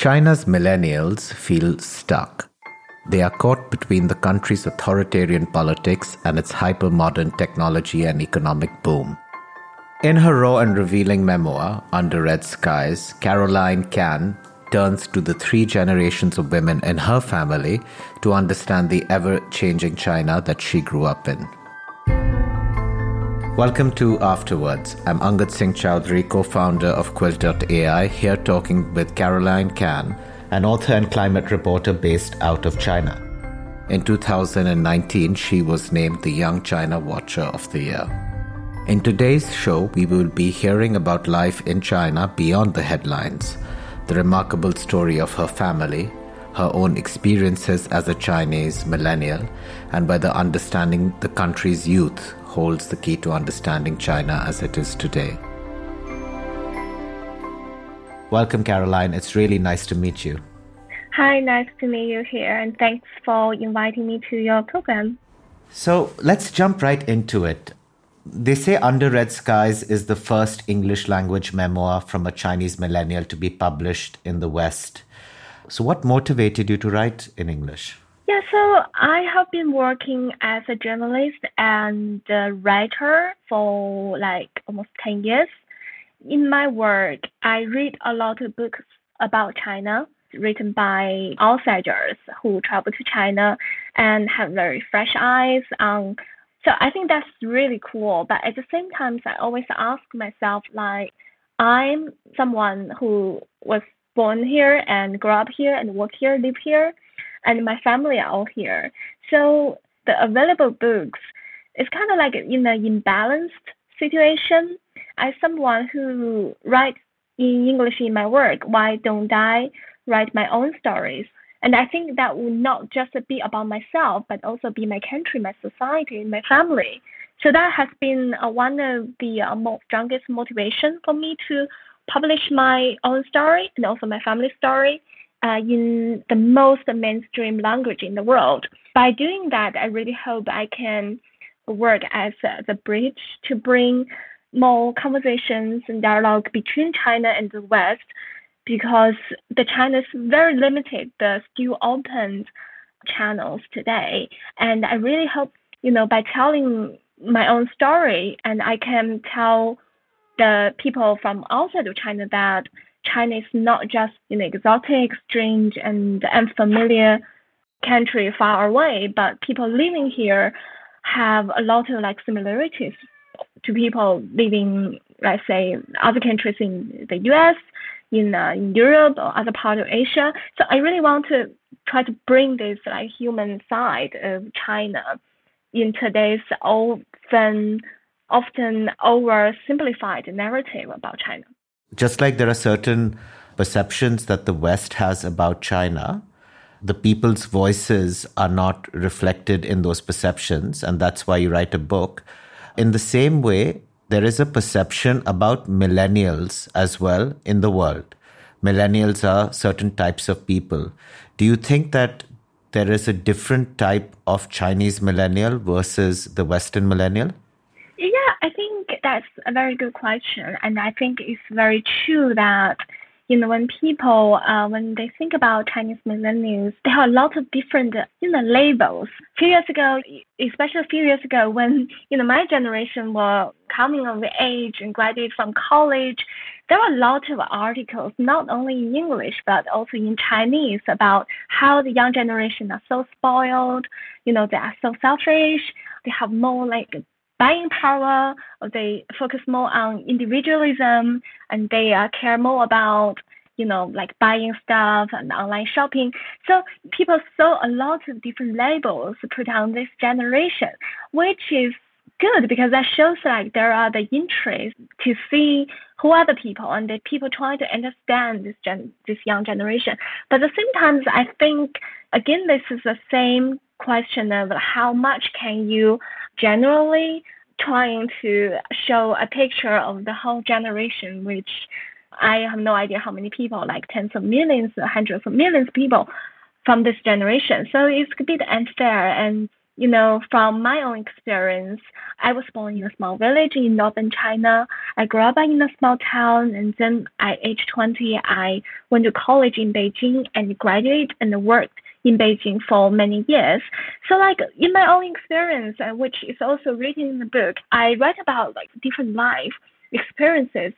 China's millennials feel stuck. They are caught between the country's authoritarian politics and its hyper modern technology and economic boom. In her raw and revealing memoir, Under Red Skies, Karoline Kan turns to the three generations of women in her family to understand the ever changing China that she grew up in. Welcome to Afterwards. I'm Angad Singh Chowdhury, co founder of Quilt.ai, here talking with Karoline Kan, an author and climate reporter based out of China. In 2019, she was named the Young China Watcher of the Year. In today's show, we will be hearing about life in China beyond the headlines, the remarkable story of her family, her own experiences as a Chinese millennial, and whether understanding the country's youth holds the key to understanding China as it is today. Welcome, Karoline. It's really nice to meet you. Hi, nice to meet you here, and thanks for inviting me to your program. So let's jump right into it. They say Under Red Skies is the first English language memoir from a Chinese millennial to be published in the West. So, what motivated you to write in English? Yeah, so I have been working as a journalist and a writer for like almost 10 years. In my work, I read a lot of books about China written by outsiders who travel to China and have very fresh eyes on so I think that's really cool. But at the same time, I always ask myself, like, I'm someone who was born here and grew up here and work here, live here and my family are all here. So the available books is kind of like in an imbalanced situation. As someone who writes in English in my work, why don't I write my own stories? And I think that would not just be about myself, but also be my country, my society, my family. So that has been uh, one of the uh, strongest motivation for me to publish my own story and also my family story uh, in the most mainstream language in the world. By doing that, I really hope I can work as uh, the bridge to bring more conversations and dialogue between China and the West because the China is very limited, the still open channels today. And I really hope, you know, by telling my own story and I can tell the people from outside of China that China is not just an exotic, strange, and unfamiliar country far away, but people living here have a lot of like similarities to people living, let's say, other countries in the U.S., in, uh, in Europe or other part of Asia. So I really want to try to bring this like human side of China in today's often often oversimplified narrative about China. Just like there are certain perceptions that the West has about China, the people's voices are not reflected in those perceptions, and that's why you write a book. In the same way, there is a perception about millennials as well in the world. Millennials are certain types of people. Do you think that there is a different type of Chinese millennial versus the Western millennial? That's a very good question, and I think it's very true that you know when people uh, when they think about Chinese millennials, there are a lot of different you know labels. A few years ago, especially a few years ago, when you know my generation were coming of age and graduated from college, there were a lot of articles, not only in English but also in Chinese, about how the young generation are so spoiled. You know, they are so selfish. They have more like buying power, they focus more on individualism, and they uh, care more about you know like buying stuff and online shopping. So people saw a lot of different labels put on this generation, which is good because that shows like there are the interest to see who are the people and the people trying to understand this gen this young generation. But at the same time, I think again this is the same question of how much can you generally trying to show a picture of the whole generation, which I have no idea how many people, like tens of millions, hundreds of millions of people from this generation. So it's a bit unfair. And you know, from my own experience, I was born in a small village in northern China. I grew up in a small town, and then at age 20, I went to college in Beijing and graduated and worked in Beijing for many years. So, like in my own experience, uh, which is also written in the book, I write about like different life experiences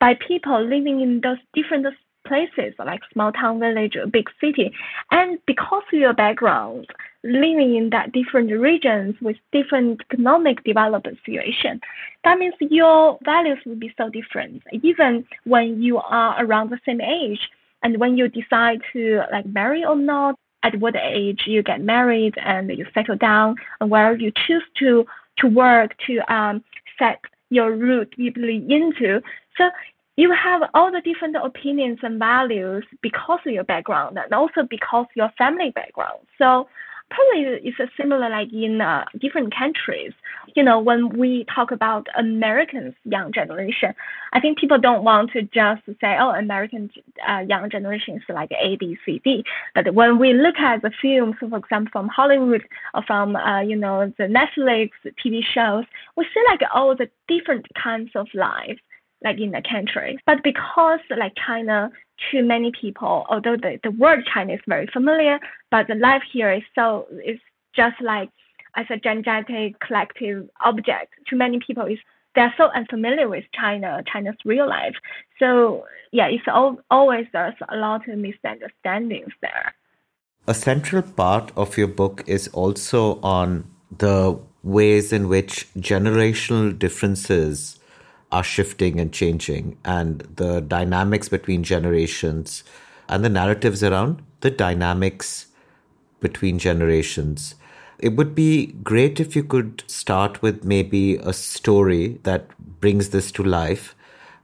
by people living in those different places like small town village or big city and because of your background living in that different regions with different economic development situation that means your values will be so different even when you are around the same age and when you decide to like marry or not at what age you get married and you settle down and where you choose to to work to um set your root deeply into so you have all the different opinions and values because of your background and also because your family background. So probably it's similar like in uh, different countries. You know, when we talk about Americans' young generation, I think people don't want to just say, oh, American uh, young generation is like A, B, C, D. But when we look at the films, for example, from Hollywood or from, uh, you know, the Netflix TV shows, we see like all the different kinds of lives like in the country. But because like China, to many people, although the, the word China is very familiar, but the life here is so is just like as a gigantic collective object. To many people, is they're so unfamiliar with China, China's real life. So yeah, it's all, always there's a lot of misunderstandings there. A central part of your book is also on the ways in which generational differences are shifting and changing, and the dynamics between generations and the narratives around the dynamics between generations. It would be great if you could start with maybe a story that brings this to life,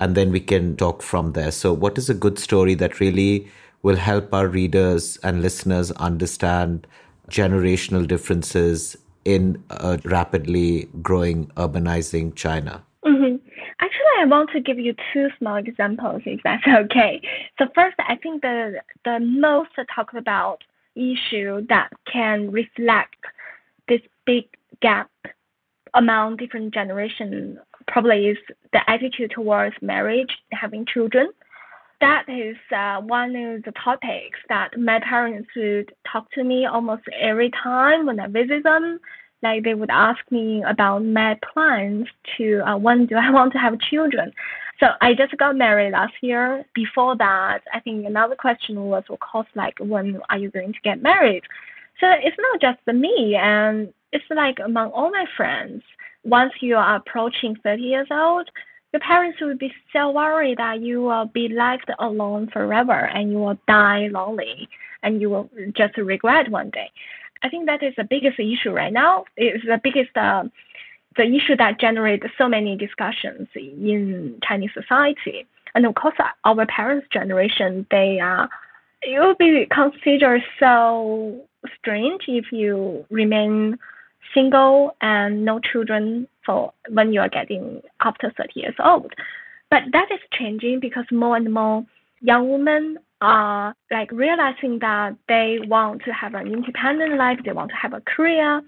and then we can talk from there. So, what is a good story that really will help our readers and listeners understand generational differences in a rapidly growing, urbanizing China? Mm-hmm. I want to give you two small examples, if that's okay. So first, I think the the most talked about issue that can reflect this big gap among different generations probably is the attitude towards marriage, having children. That is uh, one of the topics that my parents would talk to me almost every time when I visit them like they would ask me about my plans to uh, when do I want to have children. So I just got married last year. Before that, I think another question was, of course, like when are you going to get married? So it's not just me, and it's like among all my friends. Once you are approaching 30 years old, your parents will be so worried that you will be left alone forever and you will die lonely and you will just regret one day. I think that is the biggest issue right now. It's the biggest uh, the issue that generates so many discussions in Chinese society. And of course, our parents' generation, they uh, it will be considered so strange if you remain single and no children for when you are getting after 30 years old. But that is changing because more and more young women are like realizing that they want to have an independent life, they want to have a career.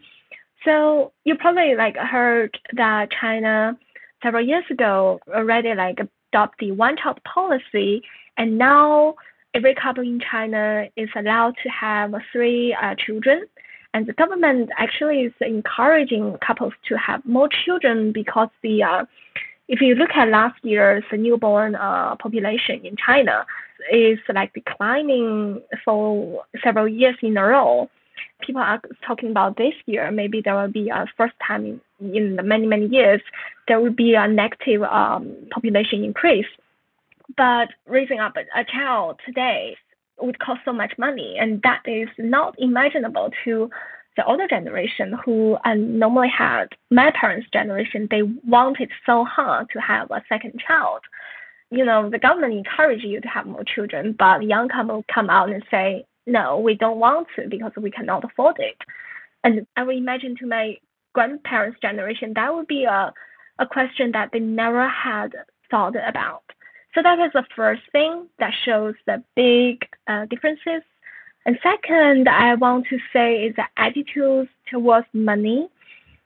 So you probably like heard that China several years ago already like adopt the one child policy and now every couple in China is allowed to have three uh, children. And the government actually is encouraging couples to have more children because the uh, if you look at last year's newborn uh, population in China, is like declining for several years in a row. People are talking about this year. Maybe there will be a first time in, in many many years there will be a negative um, population increase. But raising up a, child today would cost so much money, and that is not imaginable to the older generation who um, normally had my parents' generation, they wanted so hard to have a second child. You know, the government encourage you to have more children, but young couple come out and say, no, we don't want to because we cannot afford it. And I would imagine to my grandparents' generation, that would be a, a question that they never had thought about. So that is the first thing that shows the big uh, differences And second, I want to say is the attitudes towards money.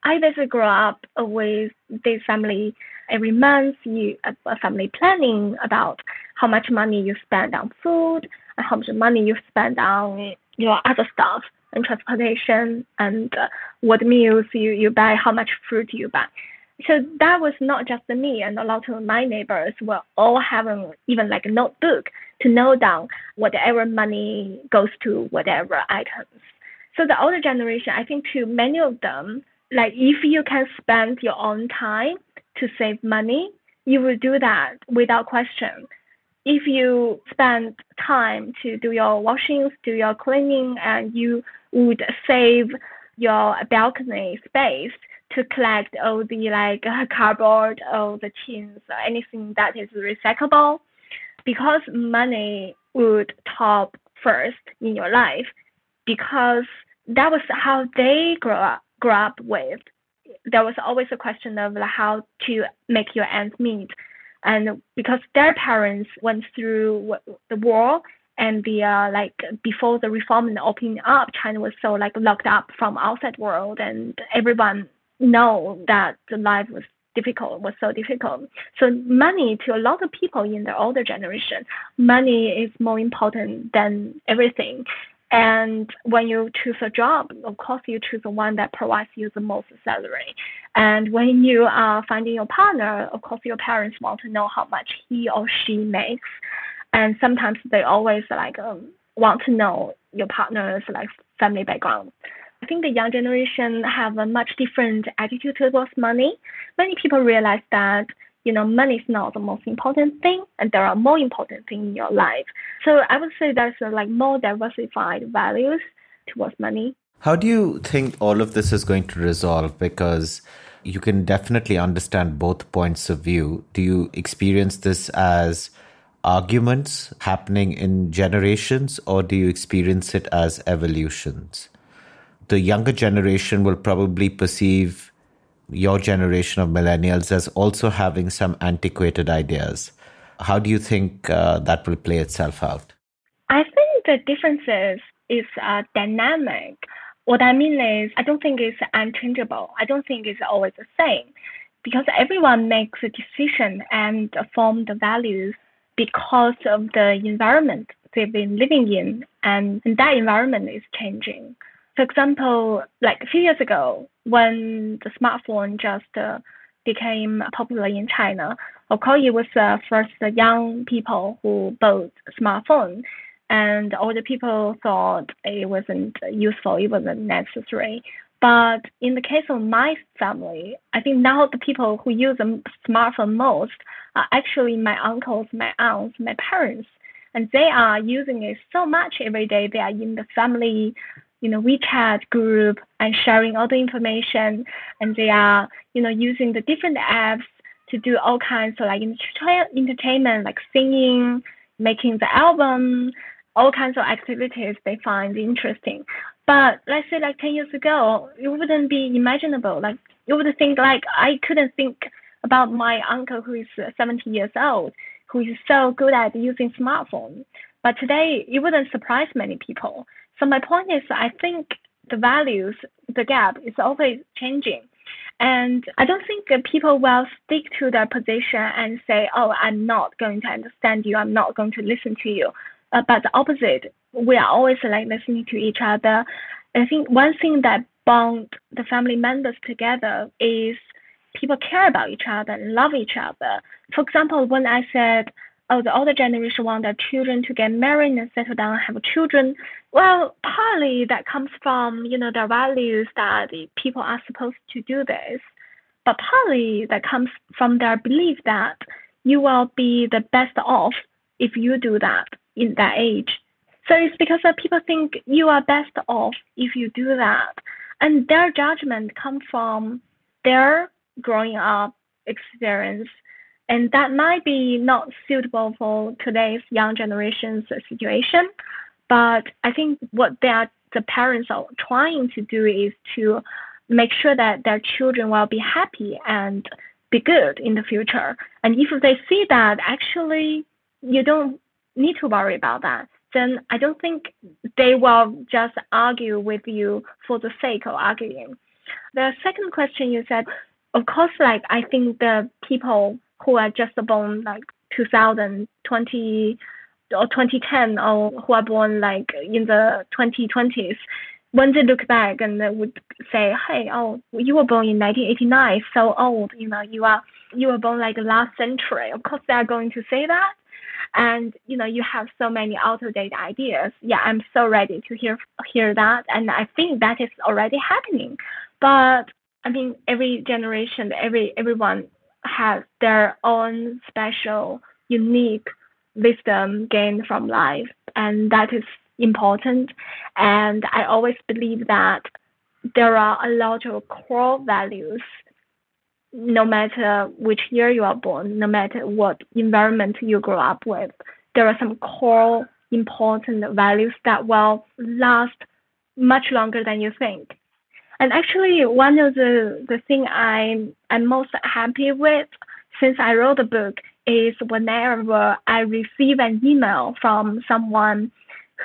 I basically grew up with this family. Every month, you a family planning about how much money you spend on food and how much money you spend on your other stuff and transportation and uh, what meals you, you buy, how much fruit you buy. So that was not just me and a lot of my neighbors were all having even like a notebook to note down whatever money goes to whatever items. So the older generation, I think to many of them, like if you can spend your own time to save money, you will do that without question. If you spend time to do your washings, do your cleaning, and you would save your balcony space to collect all the like cardboard all the tins anything that is recyclable because money would top first in your life because that was how they grew up grew up with there was always a question of like how to make your ends meet and because their parents went through the war and the uh, like before the reform and opening up china was so like locked up from outside world and everyone know that the life was difficult was so difficult. So money to a lot of people in the older generation, money is more important than everything. And when you choose a job, of course you choose the one that provides you the most salary. And when you are finding your partner, of course your parents want to know how much he or she makes. And sometimes they always like um, want to know your partner's like family background. I think the young generation have a much different attitude towards money. Many people realize that you know money is not the most important thing, and there are more important things in your life. So I would say there's a, like more diversified values towards money. How do you think all of this is going to resolve? Because you can definitely understand both points of view. Do you experience this as arguments happening in generations, or do you experience it as evolutions? the younger generation will probably perceive your generation of millennials as also having some antiquated ideas. How do you think uh, that will play itself out? I think the differences is uh, dynamic. What I mean is, I don't think it's unchangeable. I don't think it's always the same because everyone makes a decision and form the values because of the environment they've been living in, and, and that environment is changing. For example, like a few years ago, when the smartphone just uh, became popular in China, of course, it was uh, first the young people who bought smartphone, and older people thought it wasn't useful, it wasn't necessary. But in the case of my family, I think now the people who use a smartphone most are actually my uncles, my aunts, my parents. And they are using it so much every day. They are in the family you know WeChat group and sharing all the information, and they are you know using the different apps to do all kinds of like entertainment, like singing, making the album, all kinds of activities they find interesting. But let's say like 10 years ago, it wouldn't be imaginable. Like you would think like I couldn't think about my uncle who is 70 years old, who is so good at using smartphone. But today, it wouldn't surprise many people. So my point is, I think the values, the gap is always changing. And I don't think that people will stick to their position and say, oh, I'm not going to understand you, I'm not going to listen to you. Uh, but the opposite, we are always like listening to each other. I think one thing that bond the family members together is people care about each other and love each other. For example, when I said, oh, the older generation want their children to get married and settle down and have children. Well, partly that comes from, you know, their values that people are supposed to do this. But partly that comes from their belief that you will be the best off if you do that in that age. So it's because people think you are best off if you do that. And their judgment comes from their growing up experience and that might be not suitable for today's young generation's situation. But I think what are, the parents are trying to do is to make sure that their children will be happy and be good in the future. And if they see that actually you don't need to worry about that, then I don't think they will just argue with you for the sake of arguing. The second question you said, of course, like I think the people who are just born like 2020 or 2010 or who are born like in the 2020s, when they look back and they would say, "Hey, oh, you were born in 1989, so old. You know, you are you were born like last century." Of course, they are going to say that, and you know, you have so many out of date ideas. Yeah, I'm so ready to hear hear that, and I think that is already happening. But I mean, every generation, every everyone has their own special, unique wisdom gained from life, and that is important. And I always believe that there are a lot of core values, no matter which year you are born, no matter what environment you grow up with. There are some core important values that will last much longer than you think. And actually, one of the the thing I'm I'm most happy with since I wrote the book is whenever I receive an email from someone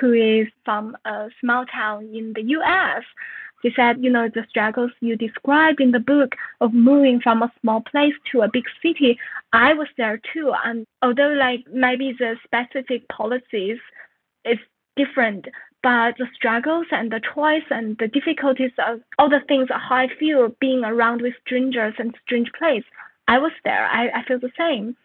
who is from a small town in the U.S. He said, you know, the struggles you described in the book of moving from a small place to a big city, I was there too. And although like maybe the specific policies is different, but the struggles and the choice and the difficulties of all the things how I feel being around with strangers and strange place, I was there. I, I feel the same.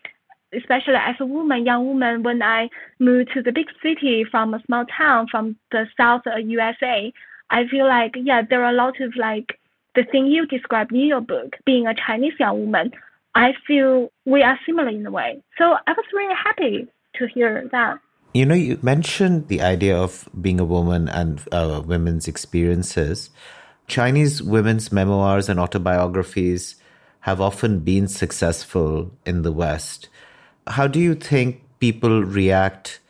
Especially as a woman, young woman, when I moved to the big city from a small town from the south of USA, I feel like yeah, there are a lot of like the thing you described in your book, being a Chinese young woman. I feel we are similar in a way. So I was really happy to hear that. You know, you mentioned the idea of being a woman and uh, women's experiences. Chinese women's memoirs and autobiographies have often been successful in the West. How do you think people react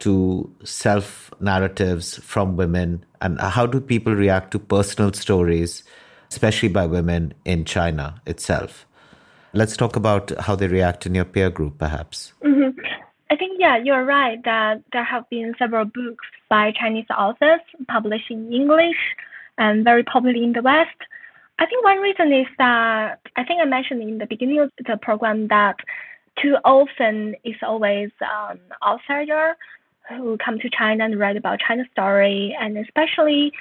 to self narratives from women? And how do people react to personal stories, especially by women in China itself? Let's talk about how they react in your peer group, perhaps. Mm-hmm. I think, yeah, you're right that there have been several books by Chinese authors published in English and very popular in the West. I think one reason is that I think I mentioned in the beginning of the program that too often it's always an outsider who come to China and write about China's story, and especially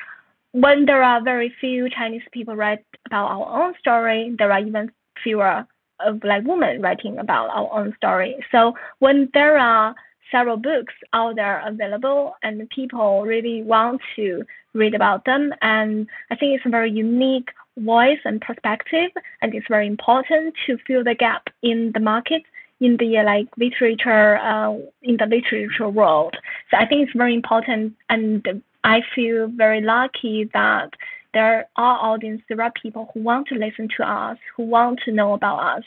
when there are very few Chinese people write about our own story, there are even fewer of black women writing about our own story. So when there are several books out there available and people really want to read about them, and I think it's a very unique voice and perspective, and it's very important to fill the gap in the market in the like literature uh, in the literature world. So I think it's very important, and I feel very lucky that there are audience, there are people who want to listen to us, who want to know about us.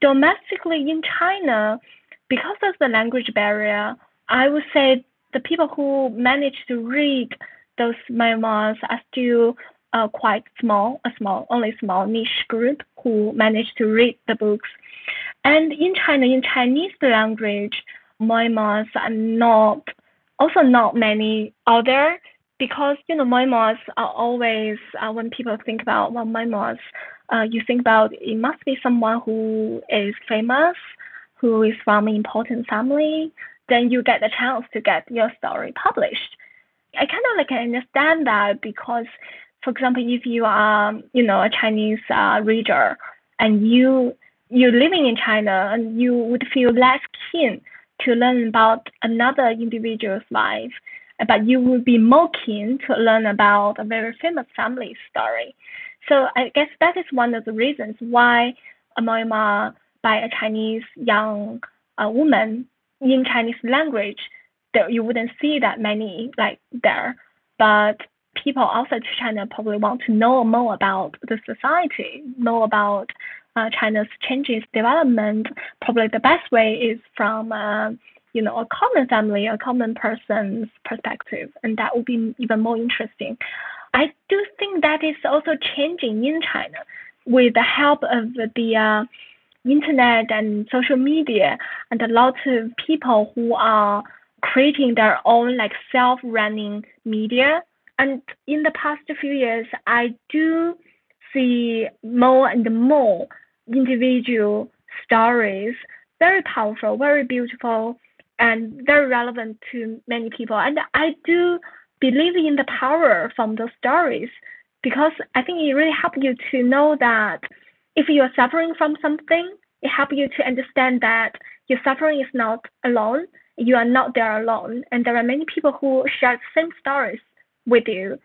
Domestically in China, because of the language barrier, I would say the people who manage to read those memoirs are still uh, quite small, a small, only small niche group who manage to read the books. And in China, in Chinese language, memoirs are not, also not many out there because you know memoirs are always uh, when people think about well, memoirs, uh, you think about it must be someone who is famous, who is from an important family. Then you get the chance to get your story published. I kind of like understand that because, for example, if you are you know a Chinese uh, reader and you you're living in China and you would feel less keen to learn about another individual's life but you would be more keen to learn about a very famous family story. So I guess that is one of the reasons why a memoir by a Chinese young uh, woman in Chinese language, that you wouldn't see that many like there. But people outside China probably want to know more about the society, know about uh, China's changes, development. Probably the best way is from uh, you know, a common family, a common person's perspective, and that would be even more interesting. I do think that is also changing in China with the help of the uh, internet and social media, and a lot of people who are creating their own like self-running media. And in the past few years, I do see more and more individual stories, very powerful, very beautiful, and very relevant to many people. And I do believe in the power from those stories because I think it really helps you to know that if you're suffering from something, it helps you to understand that your suffering is not alone. You are not there alone. And there are many people who share the same stories with you.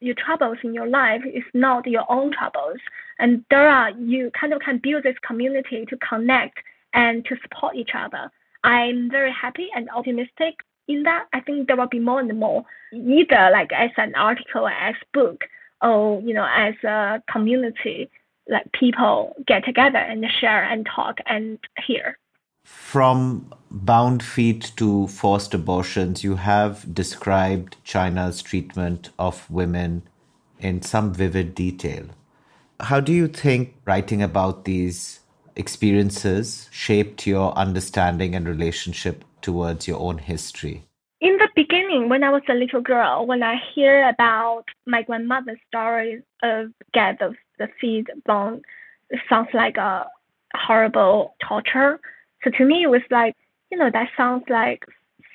Your troubles in your life is not your own troubles. And there are, you kind of can build this community to connect and to support each other. I'm very happy and optimistic in that. I think there will be more and more, either like as an article, as book, or you know, as a community, like people get together and share and talk and hear. From bound feet to forced abortions, you have described China's treatment of women in some vivid detail. How do you think writing about these experiences shaped your understanding and relationship towards your own history? In the beginning, when I was a little girl, when I hear about my grandmother's story of get the, the feed bone, it sounds like a horrible torture. So to me, it was like, you know, that sounds like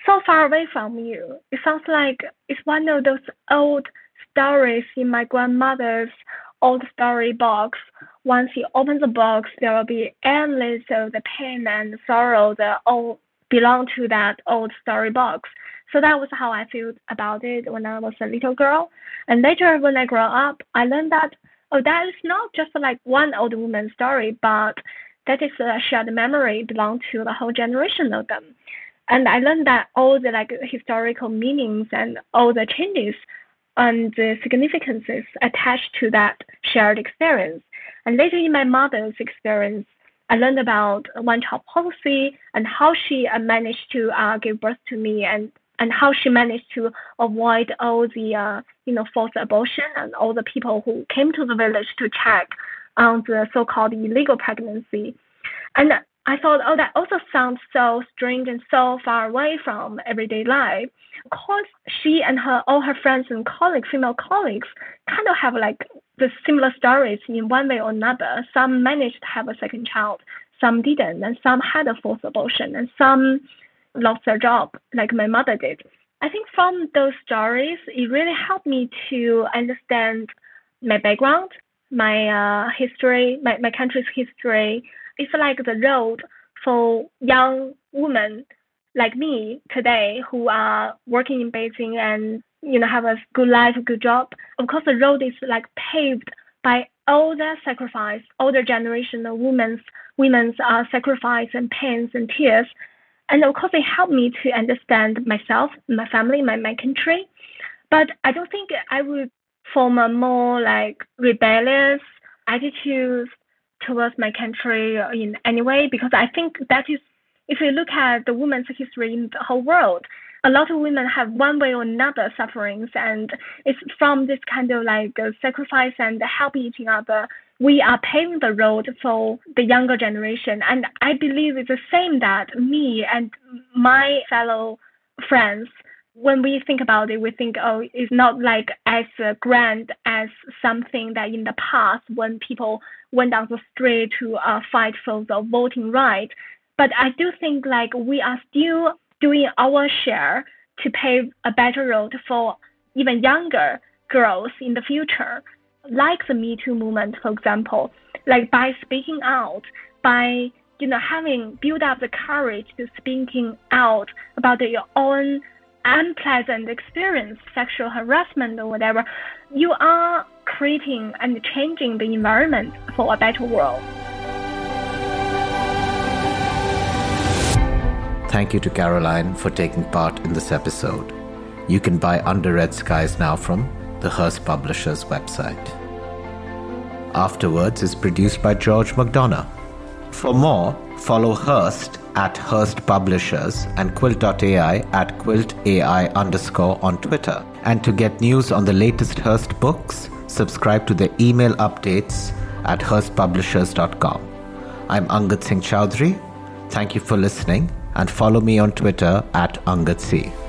so far away from you. It sounds like it's one of those old stories in my grandmother's old story box. Once you open the box, there will be endless of the pain and sorrow that all belong to that old story box. So that was how I felt about it when I was a little girl. And later, when I grew up, I learned that oh, that is not just like one old woman's story, but that is a shared memory belong to the whole generation of them. And I learned that all the like historical meanings and all the changes and the significances attached to that shared experience. And later in my mother's experience, I learned about one child policy and how she uh, managed to uh, give birth to me and and how she managed to avoid all the uh, you know forced abortion and all the people who came to the village to check on the so-called illegal pregnancy. And I thought, oh, that also sounds so strange and so far away from everyday life. Because she and her all her friends and colleagues, female colleagues, kind of have like the similar stories in one way or another. Some managed to have a second child, some didn't, and some had a forced abortion, and some lost their job, like my mother did. I think from those stories, it really helped me to understand my background, my uh, history, my, my country's history. It's like the road for young women like me today who are working in Beijing and you know have a good life, a good job. Of course, the road is like paved by all the sacrifice, all the generation of women's women's uh, sacrifice and pains and tears and of course, it helped me to understand myself, my family, my, my country. But I don't think I would form a more like rebellious attitude towards my country in any way because I think that is, if you look at the women's history in the whole world, a lot of women have one way or another sufferings, and it's from this kind of like sacrifice and helping each other we are paving the road for the younger generation. And I believe it's the same that me and my fellow friends, when we think about it, we think, oh, it's not like as grand as something that in the past when people went down the street to uh, fight for the voting right. But I do think like we are still doing our share to pave a better road for even younger girls in the future like the Me Too movement, for example, like by speaking out, by you know having built up the courage to speaking out about your own unpleasant experience, sexual harassment or whatever, you are creating and changing the environment for a better world. Thank you to Karoline for taking part in this episode. You can buy Under Red Skies now from the Hurst Publishers website. Afterwards is produced by George McDonough. For more, follow Hurst at Hurst Publishers and Quilt.ai at QuiltAI underscore on Twitter. And to get news on the latest Hurst books, subscribe to the email updates at hurstpublishers.com. I'm Angad Singh Chowdhury. Thank you for listening and follow me on Twitter at Angatc.